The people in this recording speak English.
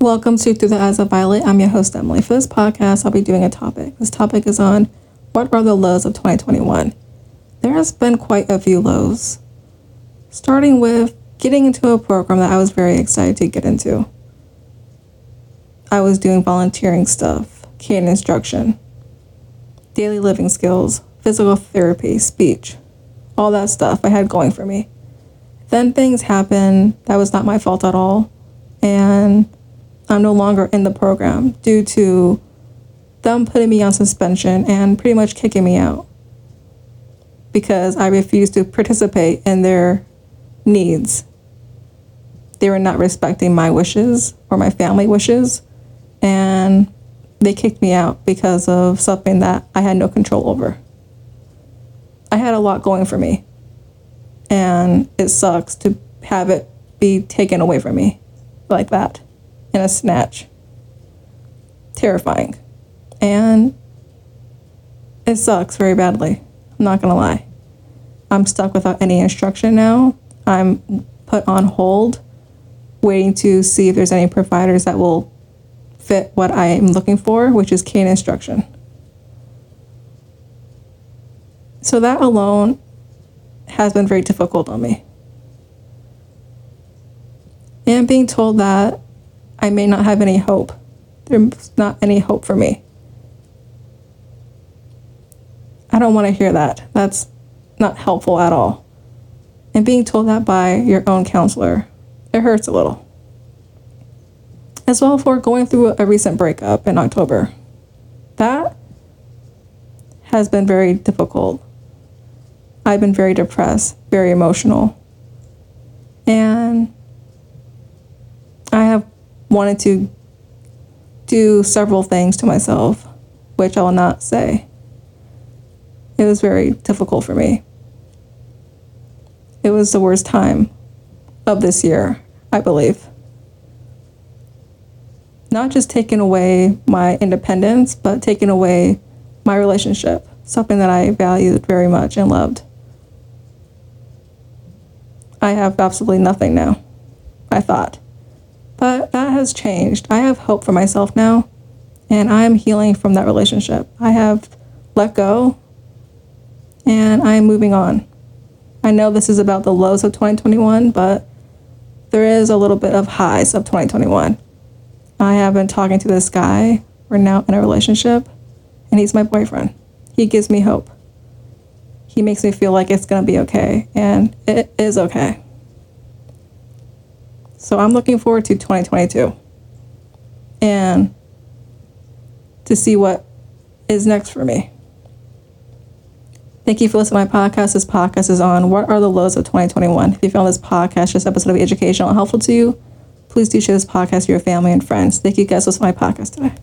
Welcome to Through the Eyes of Violet. I'm your host, Emily. For this podcast, I'll be doing a topic. This topic is on what are the lows of 2021? There has been quite a few lows, starting with getting into a program that I was very excited to get into. I was doing volunteering stuff, cane instruction, daily living skills, physical therapy, speech, all that stuff I had going for me. Then things happened that was not my fault at all. And I'm no longer in the program due to them putting me on suspension and pretty much kicking me out because I refused to participate in their needs. They were not respecting my wishes or my family wishes, and they kicked me out because of something that I had no control over. I had a lot going for me, and it sucks to have it be taken away from me like that in a snatch. Terrifying. And it sucks very badly. I'm not going to lie. I'm stuck without any instruction now. I'm put on hold, waiting to see if there's any providers that will fit what I am looking for, which is cane instruction. So that alone has been very difficult on me. And being told that I may not have any hope. There's not any hope for me. I don't want to hear that. That's not helpful at all. And being told that by your own counselor, it hurts a little. As well for going through a recent breakup in October. That has been very difficult. I've been very depressed, very emotional. And wanted to do several things to myself, which I will not say. It was very difficult for me. It was the worst time of this year, I believe. Not just taking away my independence, but taking away my relationship, something that I valued very much and loved. I have absolutely nothing now, I thought. That has changed. I have hope for myself now, and I'm healing from that relationship. I have let go, and I'm moving on. I know this is about the lows of 2021, but there is a little bit of highs of 2021. I have been talking to this guy. We're now in a relationship, and he's my boyfriend. He gives me hope. He makes me feel like it's going to be okay, and it is okay. So I'm looking forward to 2022 and to see what is next for me. Thank you for listening to my podcast. This podcast is on what are the lows of 2021. If you found this podcast, this episode of educational and helpful to you, please do share this podcast with your family and friends. Thank you guys for listening to my podcast today.